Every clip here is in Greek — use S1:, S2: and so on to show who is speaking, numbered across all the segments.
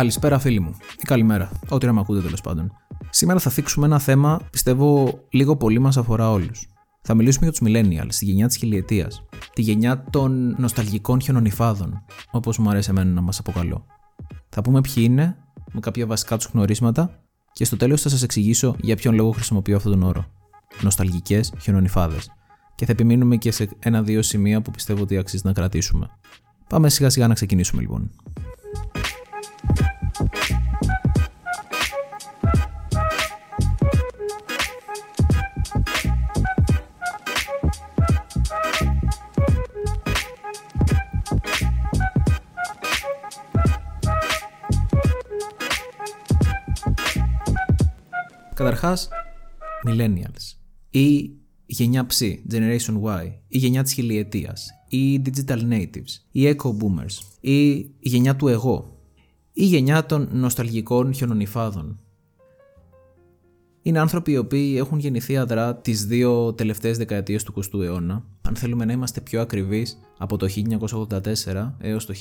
S1: Καλησπέρα, φίλοι μου. Ή καλημέρα. Ό,τι να με ακούτε τέλος πάντων. Σήμερα θα θίξουμε ένα θέμα, πιστεύω, λίγο πολύ μας αφορά όλους. Θα μιλήσουμε για τους Millennials, τη γενιά της χιλιετίας. Τη γενιά των νοσταλγικών χιονονιφάδων, όπως μου αρέσει εμένα να μας αποκαλώ. Θα πούμε ποιοι είναι, με κάποια βασικά τους γνωρίσματα και στο τέλος θα σας εξηγήσω για ποιον λόγο χρησιμοποιώ αυτόν τον όρο. Νοσταλγικές χιονονιφάδες. Και θα επιμείνουμε και σε ένα-δύο σημεία που πιστεύω ότι αξίζει να κρατήσουμε. Πάμε σιγά σιγά να ξεκινήσουμε λοιπόν. Καταρχάς, millennials. Ή γενιά ψ, generation Y, η γενιά της χιλιετίας, ή digital natives, ή eco boomers, ή η γενιά του εγώ, ή γενιά των νοσταλγικών χιονονιφάδων. Είναι άνθρωποι οι οποίοι έχουν γεννηθεί αδρά τις δύο τελευταίες δεκαετίες του 20ου αιώνα. Αν θέλουμε να είμαστε πιο ακριβείς, από το 1984 έως το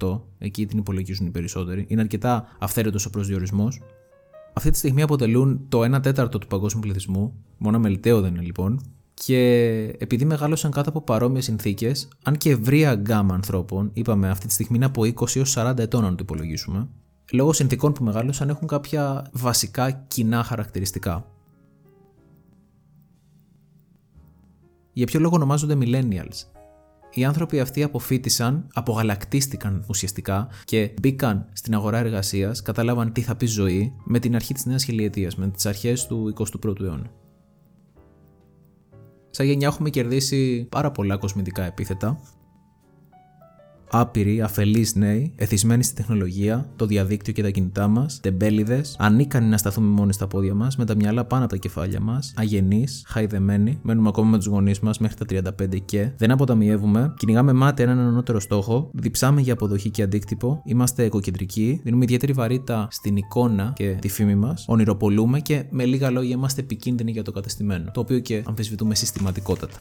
S1: 1997-98, εκεί την υπολογίζουν οι περισσότεροι, είναι αρκετά αυθαίρετος ο προσδιορισμός. Αυτή τη στιγμή αποτελούν το 1 τέταρτο του παγκόσμιου πληθυσμού, μόνο μελιτέο δεν είναι λοιπόν, και επειδή μεγάλωσαν κάτω από παρόμοιες συνθήκες, αν και ευρεία γκάμα ανθρώπων, είπαμε αυτή τη στιγμή είναι από 20 έως 40 ετών, αν το υπολογίσουμε, λόγω συνθήκων που μεγάλωσαν έχουν κάποια βασικά κοινά χαρακτηριστικά. Για ποιο λόγο ονομάζονται millennials; Οι άνθρωποι αυτοί αποφύτησαν, απογαλακτίστηκαν ουσιαστικά και μπήκαν στην αγορά εργασίας, κατάλαβαν τι θα πει ζωή με την αρχή της νέας χιλιετίας, με τις αρχές του 21ου αιώνα. Σαν γενιά έχουμε κερδίσει πάρα πολλά κοσμητικά επίθετα, άπειροι, αφελείς νέοι, εθισμένοι στη τεχνολογία, το διαδίκτυο και τα κινητά μας, τεμπέληδες, ανίκανοι να σταθούμε μόνοι στα πόδια μας, με τα μυαλά πάνω από τα κεφάλια μας, αγενείς, χαϊδεμένοι, μένουμε ακόμα με τους γονείς μας μέχρι τα 35 και δεν αποταμιεύουμε, κυνηγάμε μάτι έναν ανώτερο στόχο, διψάμε για αποδοχή και αντίκτυπο, είμαστε εγωκεντρικοί, δίνουμε ιδιαίτερη βαρύτητα στην εικόνα και τη φήμη μας, ονειροπολούμε και με λίγα λόγια είμαστε επικίνδυνοι για το κατεστημένο, το οποίο και αμφισβητούμε συστηματικότατα.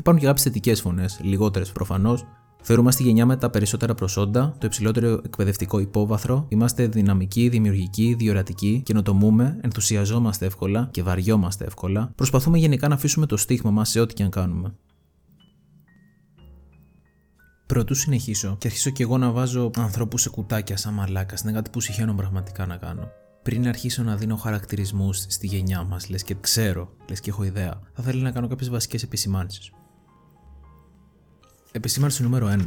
S1: Υπάρχουν και κάποιες θετικές φωνές, λιγότερες προφανώς. Θεωρούμε στη γενιά με τα περισσότερα προσόντα, το υψηλότερο εκπαιδευτικό υπόβαθρο, είμαστε δυναμικοί, δημιουργικοί, διορατικοί, καινοτομούμε, ενθουσιαζόμαστε εύκολα και βαριόμαστε εύκολα. Προσπαθούμε γενικά να αφήσουμε το στίγμα μας σε ό,τι και αν κάνουμε. Πρωτού συνεχίσω και αρχίσω και εγώ να βάζω ανθρώπους σε κουτάκια σαν μαλάκας, είναι κάτι που συχαίνω πραγματικά να κάνω. Πριν αρχίσω να δίνω χαρακτηρισμούς στη γενιά μας, λες και ξέρω, λες και έχω ιδέα, θα θέλω να κάνω κάποιες βασικές επισημάνσεις. Επισήμανση νούμερο 1.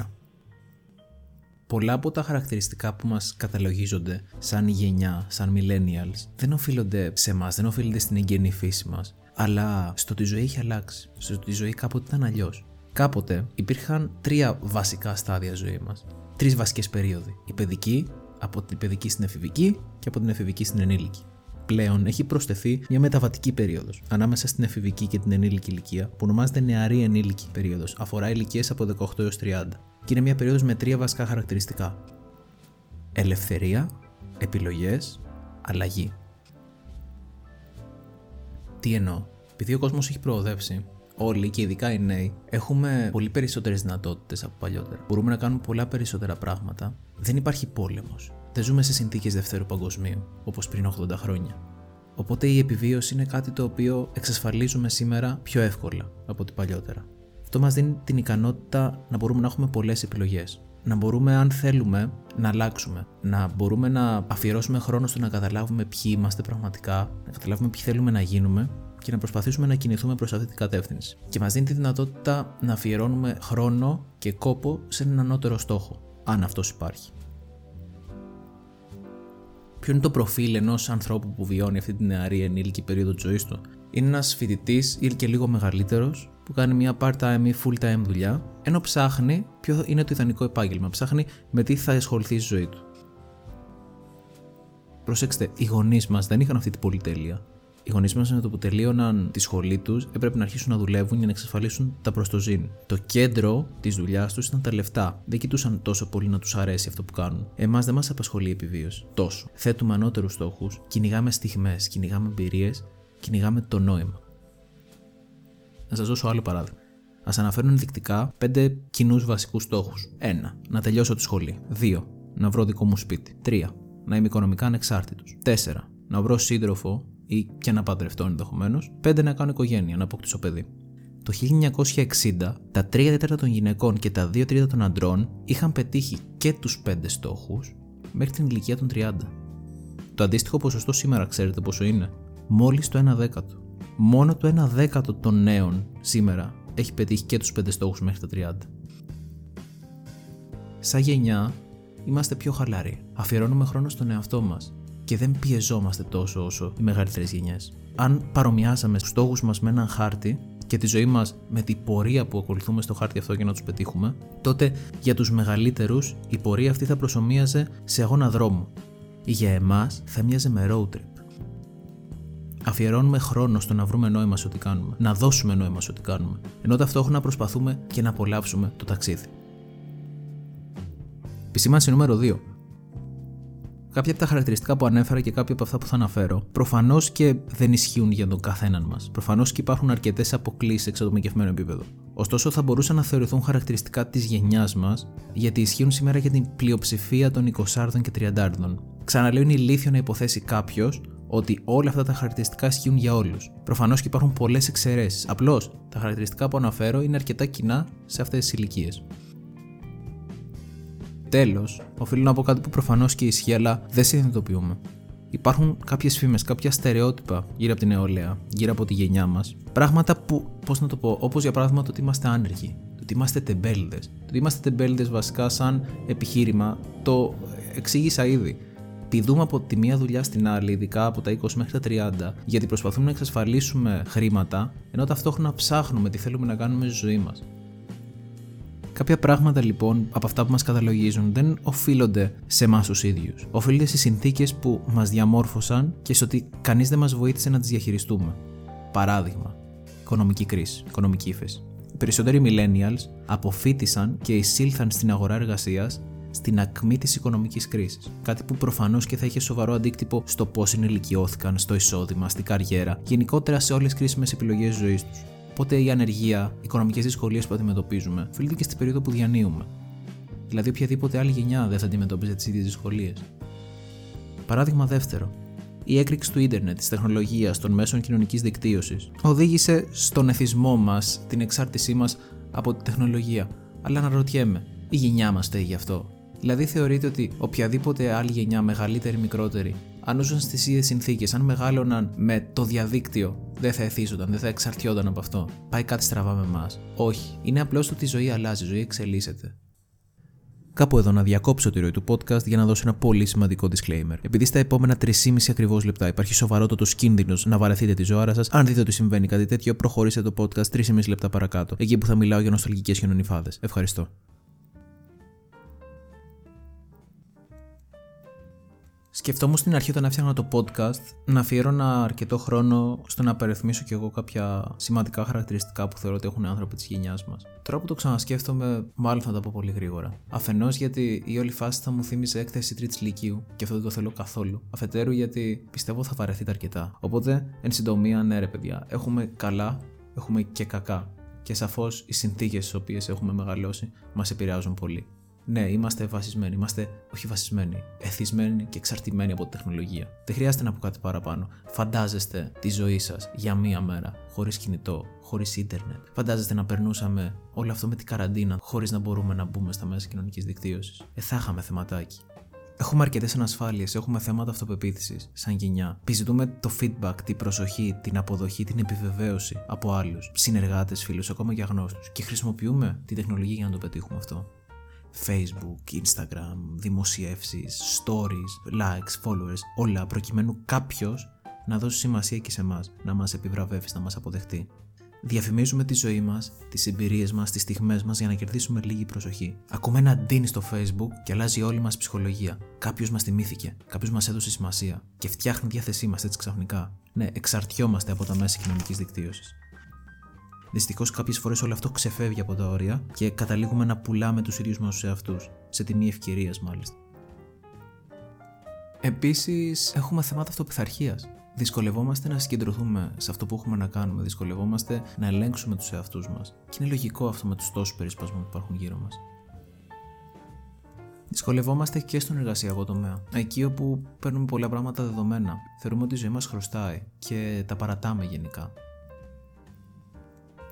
S1: Πολλά από τα χαρακτηριστικά που μας καταλογίζονται σαν γενιά, σαν millennials, δεν οφείλονται σε εμάς, δεν οφείλονται στην εγγενή φύση μας, αλλά στο ότι η ζωή έχει αλλάξει, στο ότι η ζωή κάποτε ήταν αλλιώς. Κάποτε υπήρχαν τρία βασικά στάδια ζωή μας. Τρεις βασικές περίοδοι. Η παιδική, από την παιδική στην εφηβική και από την εφηβική στην ενήλικη πλέον έχει προσθεθεί μια μεταβατική περίοδος ανάμεσα στην εφηβική και την ενήλικη ηλικία που ονομάζεται νεαρή ενήλικη περίοδος. Αφορά ηλικίες από 18 έως 30 και είναι μια περίοδος με τρία βασικά χαρακτηριστικά. Ελευθερία, επιλογές, αλλαγή. Τι εννοώ; Επειδή ο κόσμος έχει προοδεύσει, όλοι και ειδικά οι νέοι έχουμε πολύ περισσότερες δυνατότητες από παλιότερα. Μπορούμε να κάνουμε πολλά περισσότερα πράγματα. Δεν υπάρχει πόλεμος. Δεν ζούμε σε συνθήκες Δευτέρου Παγκοσμίου, όπως πριν 80 χρόνια. Οπότε η επιβίωση είναι κάτι το οποίο εξασφαλίζουμε σήμερα πιο εύκολα από ό,τι παλιότερα. Αυτό μας δίνει την ικανότητα να μπορούμε να έχουμε πολλές επιλογές. Να μπορούμε, αν θέλουμε, να αλλάξουμε. Να μπορούμε να αφιερώσουμε χρόνο στο να καταλάβουμε ποιοι είμαστε πραγματικά, να καταλάβουμε ποιοι θέλουμε να γίνουμε και να προσπαθήσουμε να κινηθούμε προς αυτή την κατεύθυνση. Και μας δίνει τη δυνατότητα να αφιερώνουμε χρόνο και κόπο σε έναν ανώτερο στόχο, αν αυτός υπάρχει ποιο είναι το προφίλ ενός ανθρώπου που βιώνει αυτή την νεαρή ενήλικη περίοδο της ζωής του; Είναι ένας φοιτητής ή και λίγο μεγαλύτερος που κάνει μια part-time ή full-time δουλειά, ενώ ψάχνει ποιο είναι το ιδανικό επάγγελμα. Ψάχνει με τι θα ασχοληθεί στη ζωή του. Προσέξτε, οι γονείς μας δεν είχαν αυτή την πολυτέλεια. Οι γονείς μας με το που τελείωναν τη σχολή τους έπρεπε να αρχίσουν να δουλεύουν για να εξασφαλίσουν τα προστοζήν. Το κέντρο της δουλειάς τους ήταν τα λεφτά. Δεν κοιτούσαν τόσο πολύ να τους αρέσει αυτό που κάνουν. Εμάς δεν μας απασχολεί η επιβίωση. Τόσο. Θέτουμε ανώτερους στόχους, κυνηγάμε στιγμές, κυνηγάμε εμπειρίες, κυνηγάμε το νόημα. Να σας δώσω άλλο παράδειγμα. Α αναφέρω ενδεικτικά 5 κοινούς βασικούς στόχους. 1. Να τελειώσω τη σχολή. 2. Να βρω δικό μου σπίτι. 3. Να είμαι οικονομικά ανεξάρτητος. 4. Να βρω σύντροφο ή και να παντρευτώ ενδεχομένως. 5. Να κάνω οικογένεια, να αποκτήσω παιδί. Το 1960, τα 3 τέταρτα των γυναικών και τα 2 τρίτα των αντρών είχαν πετύχει και τους 5 στόχους μέχρι την ηλικία των 30. Το αντίστοιχο ποσοστό σήμερα ξέρετε πόσο είναι; Μόλις το 1 δέκατο. Μόνο το 1 δέκατο των νέων σήμερα έχει πετύχει και τους 5 στόχους μέχρι τα 30. Σαν γενιά, είμαστε πιο χαλαροί. Αφιερώνουμε χρόνο στον εαυτό μας και δεν πιεζόμαστε τόσο όσο οι μεγαλύτερες γενιές. Αν παρομοιάσαμε του στόχους μας με έναν χάρτη και τη ζωή μας με την πορεία που ακολουθούμε στο χάρτη αυτό για να τους πετύχουμε, τότε για τους μεγαλύτερους η πορεία αυτή θα προσωμίαζε σε αγώνα δρόμου. Για εμάς θα μοιάζε με road trip. Αφιερώνουμε χρόνο στο να βρούμε νόημα σε ό,τι κάνουμε, να δώσουμε νόημα σε ό,τι κάνουμε, ενώ ταυτόχρονα προσπαθούμε και να απολαύσουμε το ταξίδι. Επισήμανση νούμερο 2. Κάποια από τα χαρακτηριστικά που ανέφερα και κάποια από αυτά που θα αναφέρω, προφανώς και δεν ισχύουν για τον καθέναν μας. Προφανώς και υπάρχουν αρκετές αποκλήσεις σε εξατομικευμένο επίπεδο. Ωστόσο, θα μπορούσαν να θεωρηθούν χαρακτηριστικά της γενιάς μας, γιατί ισχύουν σήμερα για την πλειοψηφία των 20 και 30 Ξαναλέω, είναι ηλίθιο να υποθέσει κάποιος ότι όλα αυτά τα χαρακτηριστικά ισχύουν για όλους. Προφανώς και υπάρχουν πολλές εξαιρέσεις. Απλώς τα χαρακτηριστικά που αναφέρω είναι αρκετά κοινά σε αυτές τις ηλικίες. Τέλος, οφείλω να πω κάτι που προφανώς και ισχύει, αλλά δεν συνειδητοποιούμε. Υπάρχουν κάποιες φήμες, κάποια στερεότυπα γύρω από την νεολαία, γύρω από τη γενιά μας. Πράγματα που, πώς να το πω, όπως για παράδειγμα το ότι είμαστε άνεργοι, το ότι είμαστε τεμπέληδες. Το ότι είμαστε τεμπέληδες βασικά σαν επιχείρημα το εξήγησα ήδη πηδούμε από τη μία δουλειά στην άλλη, ειδικά από τα 20 μέχρι τα 30, γιατί προσπαθούμε να εξασφαλίσουμε χρήματα, ενώ ταυτόχρονα ψάχνουμε τι θέλουμε να κάνουμε στη ζωή μας. Κάποια πράγματα λοιπόν από αυτά που μας καταλογίζουν δεν οφείλονται σε εμάς τους ίδιους. Οφείλονται σε συνθήκες που μας διαμόρφωσαν και σε ότι κανείς δεν μας βοήθησε να τις διαχειριστούμε. Παράδειγμα, οικονομική κρίση, οικονομική ύφεση. Οι περισσότεροι millennials αποφύτησαν και εισήλθαν στην αγορά εργασίας στην ακμή της οικονομικής κρίσης. Κάτι που προφανώς και θα είχε σοβαρό αντίκτυπο στο πώς ενηλικιώθηκαν, στο εισόδημα, στην καριέρα, γενικότερα σε όλες τις κρίσιμες επιλογές ζωής τους. Οπότε η ανεργία, οι οικονομικές δυσκολίες που αντιμετωπίζουμε, οφείλεται και στην περίοδο που διανύουμε. Δηλαδή, οποιαδήποτε άλλη γενιά δεν θα αντιμετώπιζε τις ίδιες δυσκολίες. Παράδειγμα δεύτερο. Η έκρηξη του ίντερνετ, της τεχνολογίας, των μέσων κοινωνικής δικτύωσης οδήγησε στον εθισμό μας, την εξάρτησή μας από τη τεχνολογία. Αλλά αναρωτιέμαι, η γενιά μας φταίει γι' αυτό; Δηλαδή θεωρείτε ότι οποιαδήποτε άλλη γενιά, μεγαλύτερη ή μικρότερη, αν ζούσαν στις ίδιες συνθήκες, αν μεγάλωναν με το διαδίκτυο, δεν θα εθίζονταν, δεν θα εξαρτιόταν από αυτό. Πάει κάτι στραβά με εμάς. Όχι. Είναι απλώς ότι η ζωή αλλάζει, η ζωή εξελίσσεται. Κάπου εδώ να διακόψω τη ροή του podcast για να δώσω ένα πολύ σημαντικό disclaimer. Επειδή στα επόμενα 3,5 ακριβώς λεπτά υπάρχει σοβαρότατος κίνδυνος να βαρεθείτε τη ζωάρα σας, αν δείτε ότι συμβαίνει κάτι τέτοιο, προχωρήστε το podcast 3,5 λεπτά παρακάτω, εκεί που θα μιλάω για νοσταλγικές χιονονιφάδες. Ευχαριστώ. Σκεφτόμουν στην αρχή όταν έφτιαχνα το podcast να αφιέρωνα αρκετό χρόνο στο να απεριθμίσω κι εγώ κάποια σημαντικά χαρακτηριστικά που θεωρώ ότι έχουν οι άνθρωποι της γενιάς μας. Τώρα που το ξανασκέφτομαι, μάλλον θα τα πω πολύ γρήγορα. Αφενός γιατί η όλη φάση θα μου θύμισε έκθεση τρίτης Λυκείου και αυτό δεν το θέλω καθόλου. Αφετέρου γιατί πιστεύω θα βαρεθείτε αρκετά. Οπότε, εν συντομία, ναι, ρε παιδιά, έχουμε καλά, έχουμε και κακά. Και σαφώς οι συνθήκες στις οποίες έχουμε μεγαλώσει μας επηρεάζουν πολύ. Ναι, είμαστε βασισμένοι. Είμαστε όχι βασισμένοι, εθισμένοι και εξαρτημένοι από τη τεχνολογία. Δεν χρειάζεται να πω κάτι παραπάνω. Φαντάζεστε τη ζωή σας για μία μέρα, χωρίς κινητό, χωρίς ίντερνετ. Φαντάζεστε να περνούσαμε όλο αυτό με την καραντίνα, χωρίς να μπορούμε να μπούμε στα μέσα κοινωνικής δικτύωσης. Ε, θα είχαμε θεματάκι. Έχουμε αρκετές ανασφάλειες, έχουμε θέματα αυτοπεποίθησης σαν γενιά. Επιζητούμε το feedback, την προσοχή, την αποδοχή, την επιβεβαίωση από άλλους, συνεργάτες, φίλους, ακόμα και αγνώστους. Και χρησιμοποιούμε τη τεχνολογία για να το πετύχουμε αυτό. Facebook, Instagram, δημοσιεύσεις, stories, likes, followers, όλα προκειμένου κάποιος να δώσει σημασία και σε εμάς, να μας επιβραβεύσει, να μας αποδεχτεί. Διαφημίζουμε τη ζωή μας, τις εμπειρίες μας, τις στιγμές μας για να κερδίσουμε λίγη προσοχή. Ακούμε ένα ντύνι στο Facebook και αλλάζει όλη μας ψυχολογία. Κάποιος μας τιμήθηκε, κάποιος μας έδωσε σημασία και φτιάχνει διάθεσή μας έτσι ξαφνικά. Ναι, εξαρτιόμαστε από τα μέσα κοινωνικής δικτύωσης. Δυστυχώς, κάποιες φορές όλο αυτό ξεφεύγει από τα όρια και καταλήγουμε να πουλάμε τους ίδιους μας τους εαυτούς, σε τιμή ευκαιρίας μάλιστα. Επίσης, έχουμε θέματα αυτοπιθαρχίας. Δυσκολευόμαστε να συγκεντρωθούμε σε αυτό που έχουμε να κάνουμε. Δυσκολευόμαστε να ελέγξουμε τους εαυτούς μας. Και είναι λογικό αυτό με τους τόσους περισπασμούς που υπάρχουν γύρω μας. Δυσκολευόμαστε και στον εργασιακό τομέα. Εκεί όπου παίρνουμε πολλά πράγματα δεδομένα. Θεωρούμε ότι η ζωή μας χρωστάει και τα παρατάμε γενικά.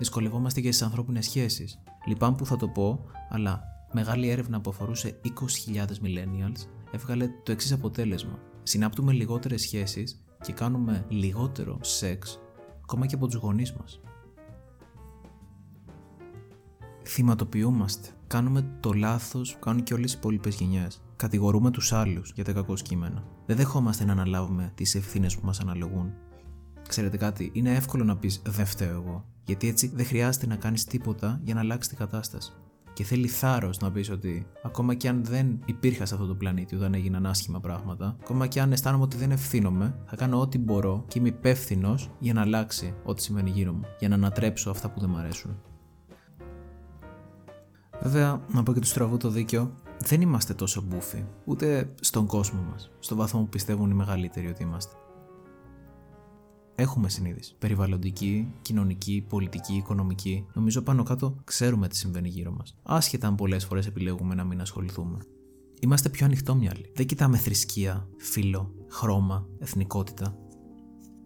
S1: Δυσκολευόμαστε και στι ανθρώπινες σχέσεις. Λυπάμαι που θα το πω, αλλά μεγάλη έρευνα που αφορούσε 20.000 millennials έβγαλε το εξής αποτέλεσμα. Συνάπτουμε λιγότερες σχέσεις και κάνουμε λιγότερο σεξ ακόμα και από τους γονείς μας. Θυματοποιούμαστε. Κάνουμε το λάθος που κάνουν και όλες οι υπόλοιπες γενιές. Κατηγορούμε τους άλλους για τα κακό κείμενα. Δεν δεχόμαστε να αναλάβουμε τις ευθύνες που μας αναλογούν. Ξέρετε κάτι, είναι εύκολο να πεις Δεν φταίω εγώ. Γιατί έτσι δεν χρειάζεται να κάνεις τίποτα για να αλλάξεις την κατάσταση. Και θέλει θάρρος να πεις ότι ακόμα και αν δεν υπήρχα σε αυτό το πλανήτη όταν έγιναν άσχημα πράγματα, ακόμα και αν αισθάνομαι ότι δεν ευθύνομαι, θα κάνω ό,τι μπορώ και είμαι υπεύθυνος για να αλλάξει ό,τι σημαίνει γύρω μου, για να ανατρέψω αυτά που δεν μου αρέσουν. Βέβαια, να πω και του στραβού το δίκιο, δεν είμαστε τόσο μπούφοι, ούτε στον κόσμο μας, στον βαθμό που πιστεύουν οι μεγαλύτεροι ότι είμαστε. Έχουμε συνείδηση. Περιβαλλοντική, κοινωνική, πολιτική, οικονομική. Νομίζω πάνω κάτω ξέρουμε τι συμβαίνει γύρω μας. Άσχετα αν πολλές φορές επιλέγουμε να μην ασχοληθούμε. Είμαστε πιο ανοιχτόμυαλοι. Δεν κοιτάμε θρησκεία, φύλλο, χρώμα, εθνικότητα.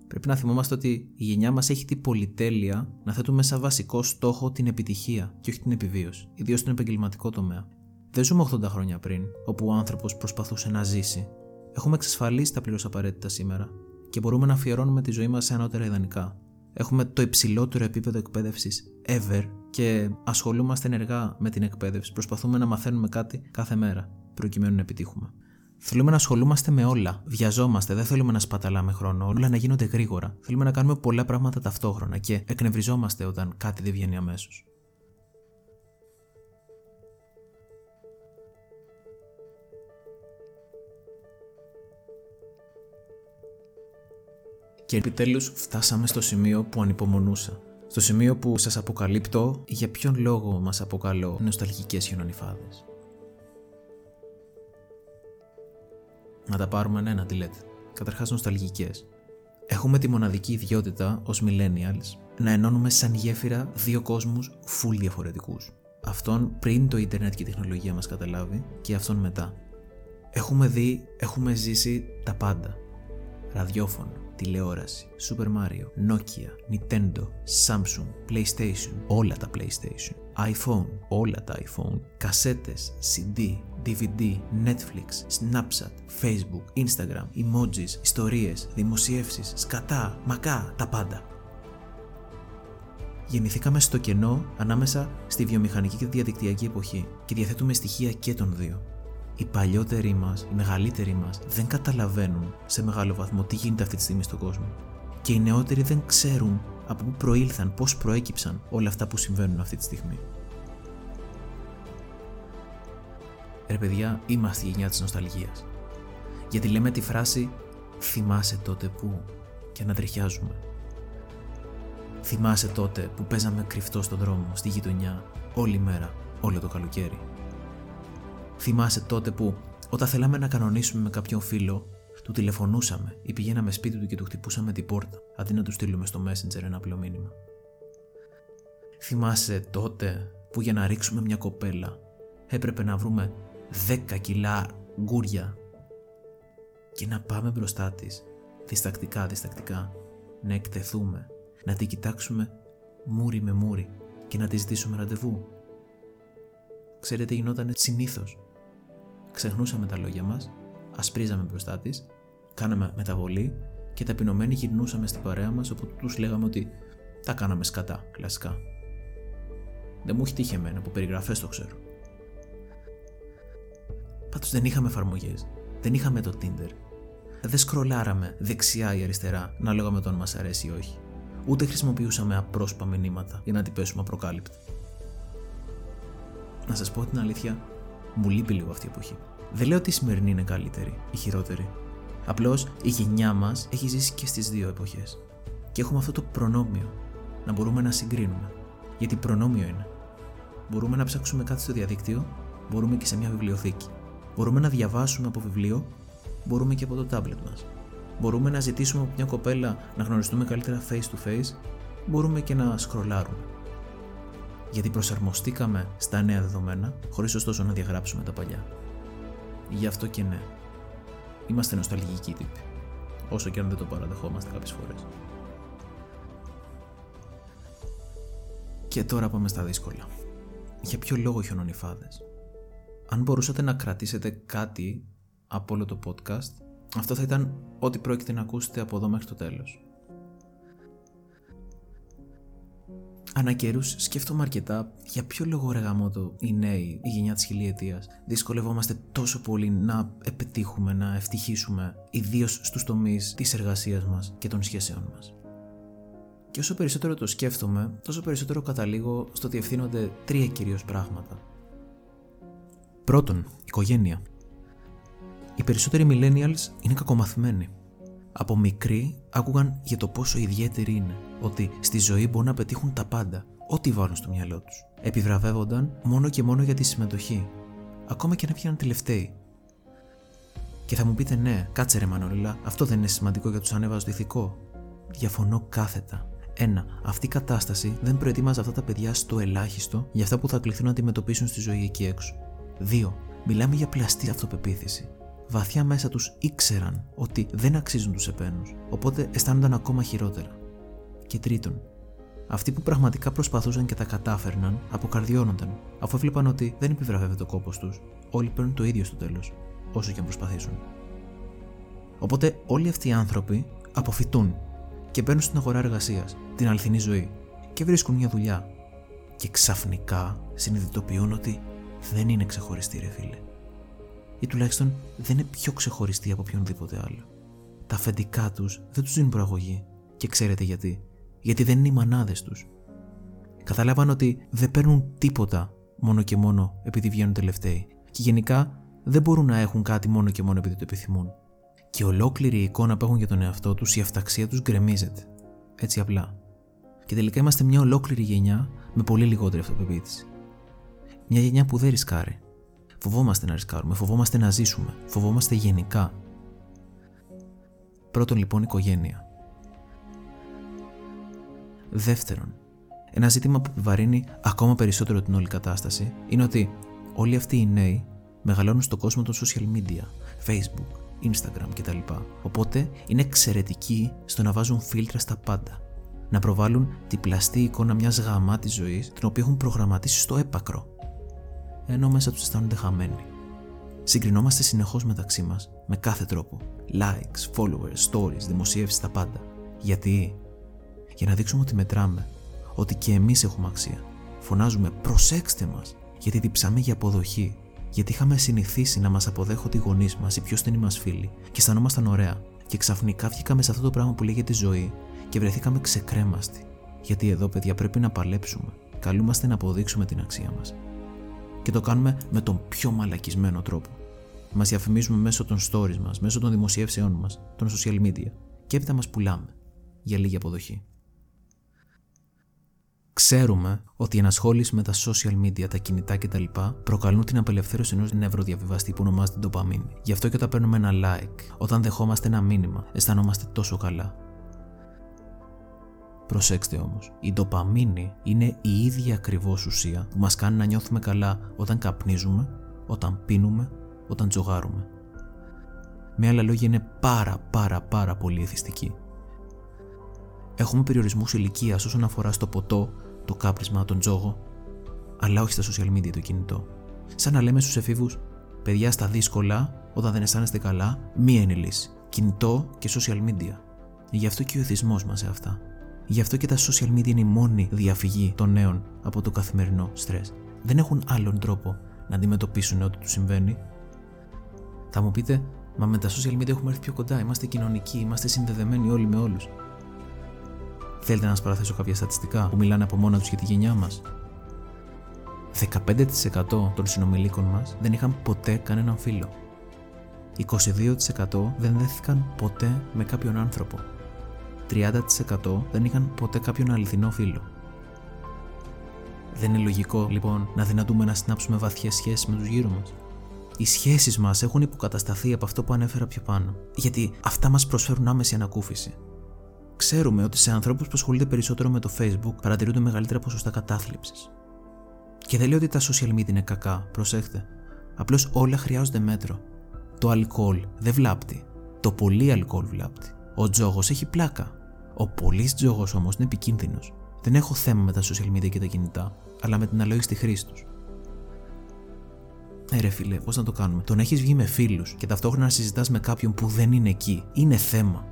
S1: Πρέπει να θυμόμαστε ότι η γενιά μας έχει την πολυτέλεια να θέτουμε σαν βασικό στόχο την επιτυχία και όχι την επιβίωση, ιδίως στον επαγγελματικό τομέα. Δεν ζούμε 80 χρόνια πριν, όπου ο άνθρωπος προσπαθούσε να ζήσει. Έχουμε εξασφαλίσει τα πλήρως απαραίτητα σήμερα και μπορούμε να αφιερώνουμε τη ζωή μας σε ανώτερα ιδανικά. Έχουμε το υψηλότερο επίπεδο εκπαίδευσης ever και ασχολούμαστε ενεργά με την εκπαίδευση. Προσπαθούμε να μαθαίνουμε κάτι κάθε μέρα προκειμένου να επιτύχουμε. Θέλουμε να ασχολούμαστε με όλα. Βιαζόμαστε, δεν θέλουμε να σπαταλάμε χρόνο, όλα να γίνονται γρήγορα. Θέλουμε να κάνουμε πολλά πράγματα ταυτόχρονα και εκνευριζόμαστε όταν κάτι δεν βγαίνει αμέσως. Και επιτέλους φτάσαμε στο σημείο που ανυπομονούσα. Στο σημείο που σας αποκαλύπτω για ποιον λόγο μας αποκαλώ νοσταλγικές χιονονιφάδες. Να τα πάρουμε ένα, τι λέτε. Καταρχάς, νοσταλγικές. Έχουμε τη μοναδική ιδιότητα ως millennials να ενώνουμε σαν γέφυρα δύο κόσμους full διαφορετικούς. Αυτόν πριν το ίντερνετ και η τεχνολογία μας καταλάβει και αυτόν μετά. Έχουμε δει, έχουμε ζήσει τα πάντα. Ραδιόφωνο, τηλεόραση, Super Mario, Nokia, Nintendo, Samsung, PlayStation, όλα τα PlayStation, iPhone, όλα τα iPhone, κασέτες, CD, DVD, Netflix, Snapchat, Facebook, Instagram, emojis, ιστορίες, δημοσιεύσεις, σκατά, μακά, τα πάντα. Γεννηθήκαμε στο κενό ανάμεσα στη βιομηχανική και τη διαδικτυακή εποχή και διαθέτουμε στοιχεία και των δύο οι παλιότεροι μας, οι μεγαλύτεροι μας, δεν καταλαβαίνουν σε μεγάλο βαθμό τι γίνεται αυτή τη στιγμή στον κόσμο. Και οι νεότεροι δεν ξέρουν από πού προήλθαν, πώς προέκυψαν όλα αυτά που συμβαίνουν αυτή τη στιγμή. Ρε παιδιά, είμαστε η γενιά της νοσταλγίας. Γιατί λέμε τη φράση Θυμάσαι τότε που και ανατριχιάζουμε. Θυμάσαι τότε που παίζαμε κρυφτό στον δρόμο, στη γειτονιά, όλη μέρα, όλο το καλοκαίρι. Θυμάσαι τότε που, όταν θέλαμε να κανονίσουμε με κάποιον φίλο, του τηλεφωνούσαμε ή πηγαίναμε σπίτι του και του χτυπούσαμε την πόρτα, αντί να του στείλουμε στο Messenger ένα απλό μήνυμα. Θυμάσαι τότε που για να ρίξουμε μια κοπέλα έπρεπε να βρούμε 10 κιλά γκούρια και να πάμε μπροστά της, διστακτικά διστακτικά, να εκτεθούμε, να την κοιτάξουμε μούρι με μούρι και να τη ζητήσουμε ραντεβού. Ξέρετε, γινόταν συνήθως ξεχνούσαμε τα λόγια μας, ασπρίζαμε μπροστά της, κάναμε μεταβολή και ταπεινωμένοι γυρνούσαμε στην παρέα μας όπου τους λέγαμε ότι τα κάναμε σκατά, κλασικά. Δεν μου έχει τύχει εμένα, από περιγραφές το ξέρω. Πάντως δεν είχαμε εφαρμογές, δεν είχαμε το Tinder. Δεν σκρολάραμε δεξιά ή αριστερά να λέγαμε το αν μας αρέσει ή όχι. Ούτε χρησιμοποιούσαμε απρόσωπα μηνύματα για να την πέσουμε απροκάλυπτα. Να σας πω την αλήθεια, μου λείπει λίγο αυτή η εποχή. Δεν λέω ότι η σημερινή είναι καλύτερη ή χειρότερη. Απλώς η γενιά μας έχει ζήσει και στις δύο εποχές. Και έχουμε αυτό το προνόμιο να μπορούμε να συγκρίνουμε. Γιατί προνόμιο είναι. Μπορούμε να ψάξουμε κάτι στο διαδίκτυο, μπορούμε και σε μια βιβλιοθήκη. Μπορούμε να διαβάσουμε από βιβλίο, μπορούμε και από το τάμπλετ μας. Μπορούμε να ζητήσουμε από μια κοπέλα να γνωριστούμε καλύτερα face to face. Μπορούμε και να σκρολάρουμε. Γιατί προσαρμοστήκαμε στα νέα δεδομένα, χωρίς ωστόσο να διαγράψουμε τα παλιά. Γι' αυτό και ναι. Είμαστε νοσταλγικοί τύποι. Όσο και αν δεν το παραδεχόμαστε κάποιες φορές. Και τώρα πάμε στα δύσκολα. Για ποιο λόγο χιονονιφάδες; Αν μπορούσατε να κρατήσετε κάτι από όλο το podcast, αυτό θα ήταν ό,τι πρόκειται να ακούσετε από εδώ μέχρι το τέλος. Ανά καιρούς σκέφτομαι αρκετά για ποιο λόγο ρε γαμότο οι νέοι, η γενιά της χιλιετίας, δυσκολευόμαστε τόσο πολύ να επιτύχουμε, να ευτυχίσουμε, ιδίως στους τομείς της εργασίας μας και των σχέσεών μας. Και όσο περισσότερο το σκέφτομαι, τόσο περισσότερο καταλήγω στο ότι ευθύνονται τρία κυρίως πράγματα. Πρώτον, οικογένεια. Οι περισσότεροι millennials είναι κακομαθημένοι. Από μικροί άκουγαν για το πόσο ιδιαίτεροι είναι, ότι στη ζωή μπορούν να πετύχουν τα πάντα, ό,τι βάλουν στο μυαλό τους. Επιβραβεύονταν μόνο και μόνο για τη συμμετοχή, ακόμα και να πιάνουν τελευταίοι. Και θα μου πείτε ναι, κάτσε ρε Μανώληλα, αυτό δεν είναι σημαντικό για τους ανέβαζο ηθικό. Διαφωνώ κάθετα. Ένα, αυτή η κατάσταση δεν προετοίμαζε αυτά τα παιδιά στο ελάχιστο για αυτά που θα κληθούν να αντιμετωπίσουν στη ζωή εκεί έξω. 2. Μιλάμε για πλαστή αυτοπεποίθηση. Βαθιά μέσα τους ήξεραν ότι δεν αξίζουν τους επένους, οπότε αισθάνονταν ακόμα χειρότερα. Και τρίτον, αυτοί που πραγματικά προσπαθούσαν και τα κατάφερναν, αποκαρδιώνονταν, αφού έβλεπαν ότι δεν επιβραβεύεται ο κόπος τους, όλοι παίρνουν το ίδιο στο τέλος, όσο και αν προσπαθήσουν. Οπότε όλοι αυτοί οι άνθρωποι αποφυτούν και μπαίνουν στην αγορά εργασίας, την αληθινή ζωή, και βρίσκουν μια δουλειά. Και ξαφνικά συνειδητοποιούν ότι δεν είναι ξεχωριστοί, ρε φίλε. Ή τουλάχιστον δεν είναι πιο ξεχωριστοί από οποιονδήποτε άλλο. Τα αφεντικά τους δεν τους δίνουν προαγωγή. Και ξέρετε γιατί. Γιατί δεν είναι οι μανάδες τους. Καταλάβαν ότι δεν παίρνουν τίποτα μόνο και μόνο επειδή βγαίνουν τελευταίοι. Και γενικά δεν μπορούν να έχουν κάτι μόνο και μόνο επειδή το επιθυμούν. Και ολόκληρη η εικόνα που έχουν για τον εαυτό τους, η αυταξία τους γκρεμίζεται. Έτσι απλά. Και τελικά είμαστε μια ολόκληρη γενιά με πολύ λιγότερη αυτοπεποίθηση. Μια γενιά που δεν ρισκάρει. Φοβόμαστε να ρισκάρουμε, φοβόμαστε να ζήσουμε, φοβόμαστε γενικά. Πρώτον λοιπόν οικογένεια. Δεύτερον, ένα ζήτημα που επιβαρύνει ακόμα περισσότερο την όλη κατάσταση είναι ότι όλοι αυτοί οι νέοι μεγαλώνουν στον κόσμο των social media, Facebook, Instagram κτλ. Οπότε είναι εξαιρετικοί στο να βάζουν φίλτρα στα πάντα. Να προβάλλουν την πλαστή εικόνα μιας γαμάτης ζωής την οποία έχουν προγραμματίσει στο έπακρο ενώ μέσα τους αισθάνονται χαμένοι. Συγκρινόμαστε συνεχώς μεταξύ μας με κάθε τρόπο. Likes, followers, stories, δημοσίευσεις, τα πάντα. Γιατί; Για να δείξουμε ότι μετράμε, ότι και εμείς έχουμε αξία. Φωνάζουμε προσέξτε μας, γιατί διψάμε για αποδοχή. Γιατί είχαμε συνηθίσει να μας αποδέχονται οι γονείς μας, οι πιο στενοί μας φίλοι, και αισθανόμασταν ωραία. Και ξαφνικά βγήκαμε σε αυτό το πράγμα που λέγεται ζωή και βρεθήκαμε ξεκρέμαστοι. Γιατί εδώ, παιδιά, πρέπει να παλέψουμε. Καλούμαστε να αποδείξουμε την αξία μας και το κάνουμε με τον πιο μαλακισμένο τρόπο. Μας διαφημίζουμε μέσω των stories μας, μέσω των δημοσιεύσεών μας, των social media και έπειτα μας πουλάμε για λίγη αποδοχή. Ξέρουμε ότι η ενασχόληση με τα social media, τα κινητά κτλ. προκαλούν την απελευθέρωση ενός νευροδιαβιβαστή που ονομάζεται ντοπαμίνη. Γι' αυτό και όταν παίρνουμε ένα like, όταν δεχόμαστε ένα μήνυμα, αισθανόμαστε τόσο καλά. Προσέξτε όμως, η ντοπαμίνη είναι η ίδια ακριβώς ουσία που μας κάνει να νιώθουμε καλά όταν καπνίζουμε, όταν πίνουμε, όταν τζογάρουμε. Με άλλα λόγια, είναι πάρα πάρα πάρα πολύ εθιστική. Έχουμε περιορισμούς ηλικίας όσον αφορά στο ποτό, το κάπρισμα, τον τζόγο, αλλά όχι στα social media το κινητό. Σαν να λέμε στους εφήβους, παιδιά στα δύσκολα, όταν δεν αισθάνεστε καλά, μία είναι η λύση. Κινητό και social media. Γι' αυτό και ο εθισμός μας σε αυτά. Γι' αυτό και τα social media είναι η μόνη διαφυγή των νέων από το καθημερινό στρες. Δεν έχουν άλλον τρόπο να αντιμετωπίσουν ό,τι τους συμβαίνει. Θα μου πείτε, μα με τα social media έχουμε έρθει πιο κοντά. Είμαστε κοινωνικοί, είμαστε συνδεδεμένοι όλοι με όλους. Θέλετε να σας παραθέσω κάποια στατιστικά που μιλάνε από μόνα τους για τη γενιά μας; 15% των συνομιλίκων μας δεν είχαν ποτέ κανέναν φίλο. 22% δεν δέθηκαν ποτέ με κάποιον άνθρωπο. 30% δεν είχαν ποτέ κάποιον αληθινό φίλο. Δεν είναι λογικό λοιπόν να δυνατούμε να συνάψουμε βαθιές σχέσεις με τους γύρω μας; Οι σχέσεις μας έχουν υποκατασταθεί από αυτό που ανέφερα πιο πάνω, γιατί αυτά μας προσφέρουν άμεση ανακούφιση. Ξέρουμε ότι σε ανθρώπους που ασχολούνται περισσότερο με το Facebook παρατηρούνται μεγαλύτερα ποσοστά κατάθλιψης. Και δεν λέω ότι τα social media είναι κακά, προσέχτε. Απλώς όλα χρειάζονται μέτρο. Το αλκοόλ δεν βλάπτει. Το πολύ αλκοόλ βλάπτει. Ο τζόγος έχει πλάκα. Ο πολύς τζόγο όμως είναι επικίνδυνος. Δεν έχω θέμα με τα social media και τα κινητά, αλλά με την αλόγιστη χρήση τους. Ε, ρε φίλε, πώς να το κάνουμε; Το να έχεις βγει με φίλους και ταυτόχρονα να συζητάς με κάποιον που δεν είναι εκεί είναι θέμα.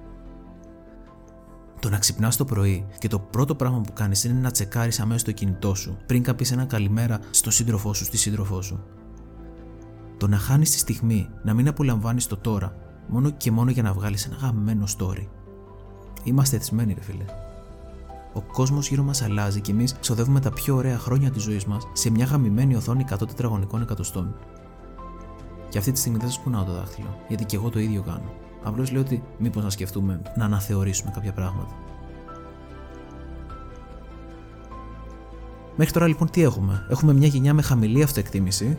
S1: Το να ξυπνάς το πρωί και το πρώτο πράγμα που κάνεις είναι να τσεκάρεις αμέσως το κινητό σου πριν καπείς ένα καλημέρα στο σύντροφό σου, στη σύντροφό σου. Το να χάνεις τη στιγμή, να μην απολαμβάνεις το τώρα, μόνο και μόνο για να βγάλεις ένα γαμμένο story. Είμαστε εθισμένοι, ρε φίλε. Ο κόσμος γύρω μας αλλάζει και εμείς ξοδεύουμε τα πιο ωραία χρόνια της ζωής μας σε μια γαμημένη οθόνη 100 τετραγωνικών εκατοστών. Και αυτή τη στιγμή δεν σας κουνάω το δάχτυλο, γιατί και εγώ το ίδιο κάνω. Απλώς λέω ότι μήπως να σκεφτούμε να αναθεωρήσουμε κάποια πράγματα. Μέχρι τώρα λοιπόν τι έχουμε; Έχουμε μια γενιά με χαμηλή αυτοεκτίμηση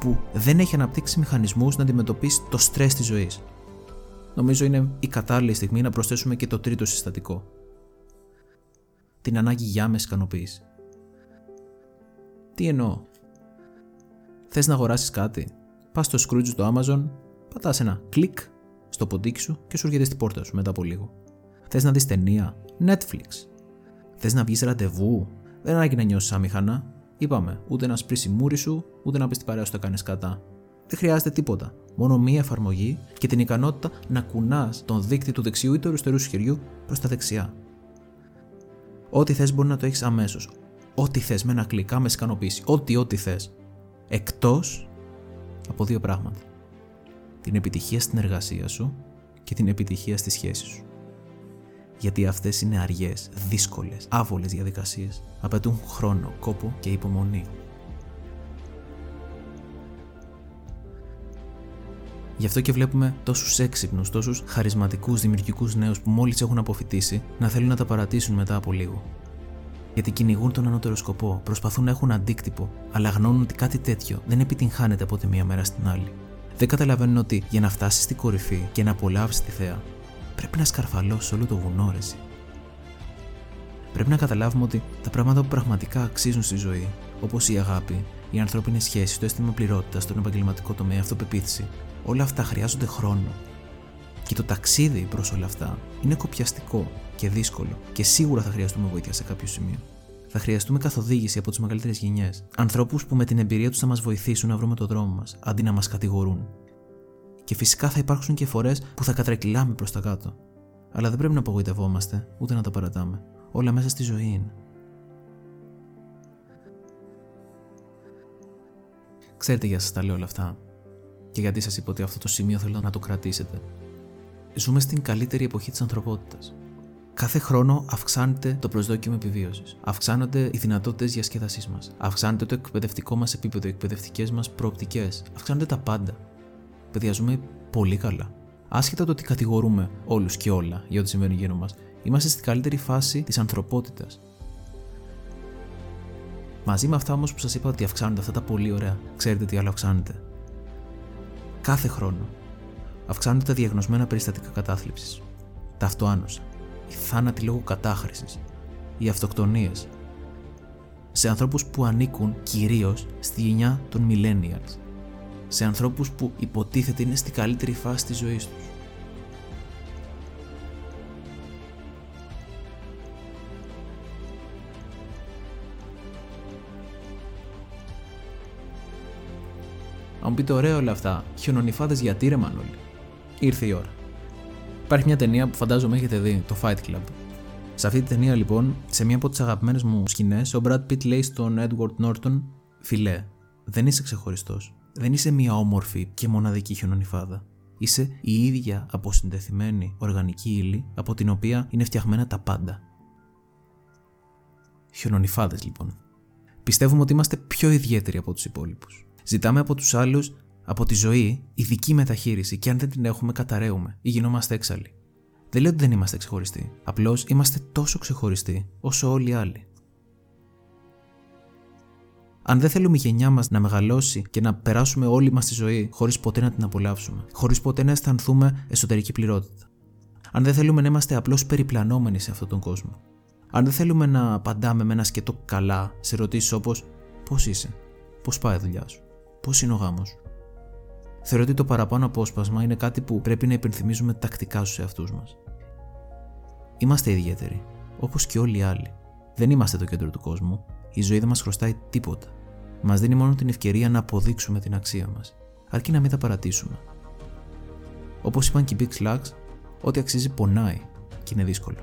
S1: που δεν έχει αναπτύξει μηχανισμούς να αντιμετωπίσει το στρες της ζωής. Νομίζω είναι η κατάλληλη στιγμή να προσθέσουμε και το τρίτο συστατικό. Την ανάγκη για άμεση ικανοποίηση. Τι εννοώ; Θες να αγοράσεις κάτι; Πας στο Scrooge στο Amazon, πατάς ένα κλικ στο ποντίκι σου και σου έρχεται στην πόρτα σου μετά από λίγο. Θες να δεις ταινία, Netflix. Θες να βγεις ραντεβού, δεν ανάγκη να νιώσεις άμυχανα. Είπαμε, ούτε να σπρίσει μούρι σου, ούτε να πεις την παρέα σου τα κάνεις κατά. Δεν χρειάζεται τίποτα. Μόνο μία εφαρμογή και την ικανότητα να κουνάς τον δείκτη του δεξιού ή του αριστερού σου χεριού προς τα δεξιά. Ό,τι θες μπορεί να το έχεις αμέσως. Ό,τι θες με ένα κλικ, άμεση ικανοποίηση. Ό,τι, ό,τι θες. Εκτός από δύο πράγματα την επιτυχία στην εργασία σου και την επιτυχία στη σχέση σου. Γιατί αυτές είναι αργές, δύσκολες, άβολες διαδικασίες. Απαιτούν χρόνο, κόπο και υπομονή. Γι' αυτό και βλέπουμε τόσους έξυπνους, τόσους χαρισματικούς, δημιουργικούς νέους που μόλις έχουν αποφυτίσει να θέλουν να τα παρατήσουν μετά από λίγο. Γιατί κυνηγούν τον ανώτερο σκοπό, προσπαθούν να έχουν αντίκτυπο, αλλά γνώνουν ότι κάτι τέτοιο δεν επιτυγχάνεται από τη μία μέρα στην άλλη δεν καταλαβαίνουν ότι για να φτάσεις στην κορυφή και να απολαύσεις τη θέα, πρέπει να σκαρφαλώσεις όλο το βουνό, ρε. Πρέπει να καταλάβουμε ότι τα πράγματα που πραγματικά αξίζουν στη ζωή, όπως η αγάπη, οι ανθρώπινε σχέσει, το αίσθημα πληρότητας, τον επαγγελματικό τομέα, η αυτοπεποίθηση, όλα αυτά χρειάζονται χρόνο. Και το ταξίδι προς όλα αυτά είναι κοπιαστικό και δύσκολο και σίγουρα θα χρειαστούμε βοήθεια σε κάποιο σημείο θα χρειαστούμε καθοδήγηση από τις μεγαλύτερες γενιές. Ανθρώπους που με την εμπειρία τους θα μας βοηθήσουν να βρούμε τον δρόμο μας, αντί να μας κατηγορούν. Και φυσικά θα υπάρξουν και φορές που θα κατρακυλάμε προς τα κάτω. Αλλά δεν πρέπει να απογοητευόμαστε, ούτε να τα παρατάμε. Όλα μέσα στη ζωή είναι. Ξέρετε για σας τα λέω όλα αυτά. Και γιατί σας είπα ότι αυτό το σημείο θέλω να το κρατήσετε. Ζούμε στην καλύτερη εποχή της ανθρωπότητας. Κάθε χρόνο αυξάνεται το προσδόκιμο επιβίωσης. Αυξάνονται οι δυνατότητες διασκέδασή μας. Αυξάνεται το εκπαιδευτικό μας επίπεδο, οι εκπαιδευτικές μας προοπτικές. Αυξάνονται τα πάντα. Παιδιά, ζούμε πολύ καλά. Άσχετα το ότι κατηγορούμε όλους και όλα για ό,τι συμβαίνει γύρω μας, είμαστε στην καλύτερη φάση της ανθρωπότητας. Μαζί με αυτά όμως που σας είπα ότι αυξάνονται αυτά τα πολύ ωραία, ξέρετε τι άλλο αυξάνεται. Κάθε χρόνο αυξάνονται τα διαγνωσμένα περιστατικά κατάθλιψης. Τα αυτοάνωσα οι θάνατοι λόγω κατάχρησης, οι αυτοκτονίες, σε ανθρώπους που ανήκουν κυρίως στη γενιά των millennials, σε ανθρώπους που υποτίθεται είναι στην καλύτερη φάση της ζωής τους. Αν πείτε ωραία όλα αυτά, χιονονιφάδες γιατί ρε Μανώλη; Ήρθε η ώρα. Υπάρχει μια ταινία που φαντάζομαι έχετε δει, το Fight Club. Σε αυτή τη ταινία λοιπόν, σε μία από τις αγαπημένες μου σκηνές, ο Brad Pitt λέει στον Edward Norton: Φιλέ, δεν είσαι ξεχωριστός. Δεν είσαι μία όμορφη και μοναδική χιονονιφάδα. Είσαι η ίδια αποσυντεθειμένη οργανική ύλη από την οποία είναι φτιαγμένα τα πάντα. Χιονονιφάδες λοιπόν. Πιστεύουμε ότι είμαστε πιο ιδιαίτεροι από τους υπόλοιπους. Ζητάμε από τους άλλους από τη ζωή ειδική μεταχείριση και αν δεν την έχουμε καταραίουμε ή γινόμαστε έξαλλοι. Δεν λέω ότι δεν είμαστε ξεχωριστοί. Απλώς είμαστε τόσο ξεχωριστοί όσο όλοι οι άλλοι. Αν δεν θέλουμε η γενιά μας να μεγαλώσει και να περάσουμε όλη μας τη ζωή χωρίς ποτέ να την απολαύσουμε, χωρίς ποτέ να αισθανθούμε εσωτερική πληρότητα. Αν δεν θέλουμε να είμαστε απλώς περιπλανόμενοι σε αυτόν τον κόσμο. Αν δεν θέλουμε να απαντάμε με ένα σκετό καλά σε ερωτήσεις όπως Πώς είσαι, Πώς πάει η δουλειά σου, Πώς είναι ο γάμος; Σου. Θεωρώ ότι το παραπάνω απόσπασμα είναι κάτι που πρέπει να υπενθυμίζουμε τακτικά στους εαυτούς μας. Είμαστε ιδιαίτεροι, όπως και όλοι οι άλλοι. Δεν είμαστε το κέντρο του κόσμου, η ζωή δεν μας χρωστάει τίποτα. Μας δίνει μόνο την ευκαιρία να αποδείξουμε την αξία μας, αρκεί να μην τα παρατήσουμε. Όπως είπαν και οι Big Slugs, ό,τι αξίζει πονάει και είναι δύσκολο.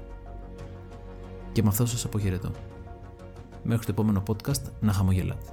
S1: Και με αυτό σας αποχαιρετώ. Μέχρι το επόμενο podcast να χαμογελάτε.